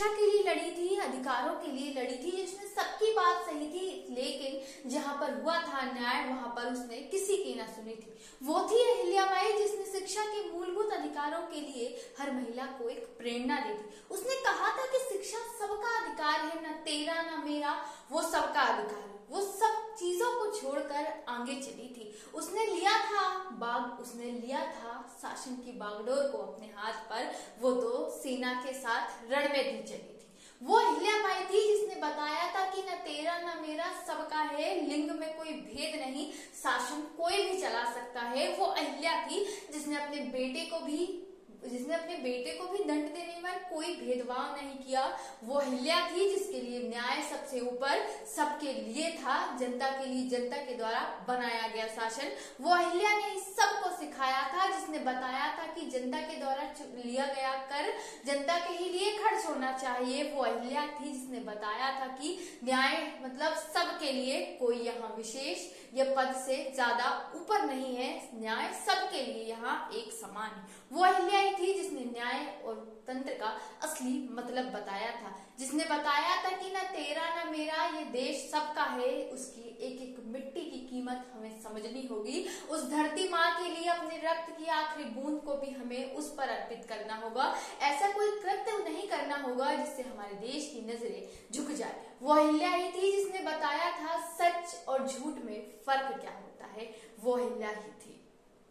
शिक्षा के लिए लड़ी थी, अधिकारों के लिए लड़ी थी जिसमें सबकी बात सही थी, लेकिन जहाँ पर हुआ था न्याय, वहाँ पर उसने किसी की ना सुनी थी। वो थी अहिल्याबाई जिसने शिक्षा के मूलभूत अधिकारों के लिए हर महिला को एक प्रेरणा दी थी। उसने कहा था कि शिक्षा सबका अधिकार है, ना तेरा, ना मेरा। वो सबका अधिकार है। वो सब चीज़ों को छोड़कर आगे चली थी। उसने लिया था बाग, उसने लिया था शासन की बागडोर को अपने हाथ पर। सेना के साथ रण में दी चली थी। वो अहिल्याबाई थी, जिसने बताया था कि न तेरा, न मेरा, सबका है, लिंग में कोई भेद नहीं, शासन कोई भी चला सकता है। वो अहिल्या थी, जिसने अपने बेटे को भी, जिसने अपने बेटे को भी दंड कोई भेदभाव नहीं किया। वो अहिल्या थी जिसके लिए न्याय सबसे ऊपर सबके लिए था, जनता के लिए, जनता के द्वारा बनाया गया शासन। वो अहिल्या ने सबको सिखाया था, जिसने बताया था कि जनता के द्वारा लिया गया कर, जनता के ही लिए खर्च होना चाहिए। वो अहिल्या थी जिसने बताया था कि न्याय मतलब सबके लिए कोई यहाँ विशेष या पद से ज़्यादा ऊपर नहीं न्याय सबके लिए यहाँ एक समान है। वो अहिल्या थी जिसने न्याय और तंत्र का असली मतलब बताया था। जिसने बताया था कि ना तेरा, ना मेरा, ये देश सबका है, उसकी एक एक मिट्टी की कीमत हमें समझनी होगी। उस धरती माँ के लिए अपने रक्त की आखिरी बूंद को भी हमें उस पर अर्पित करना होगा। ऐसा कोई कृत्य नहीं करना होगा जिससे हमारे देश की नज़रें झुक जाए। वो अहिल्या ही थी जिसने बताया था सच और झूठ में फ़र्क क्या होता है? वो अहिल्या ही थी।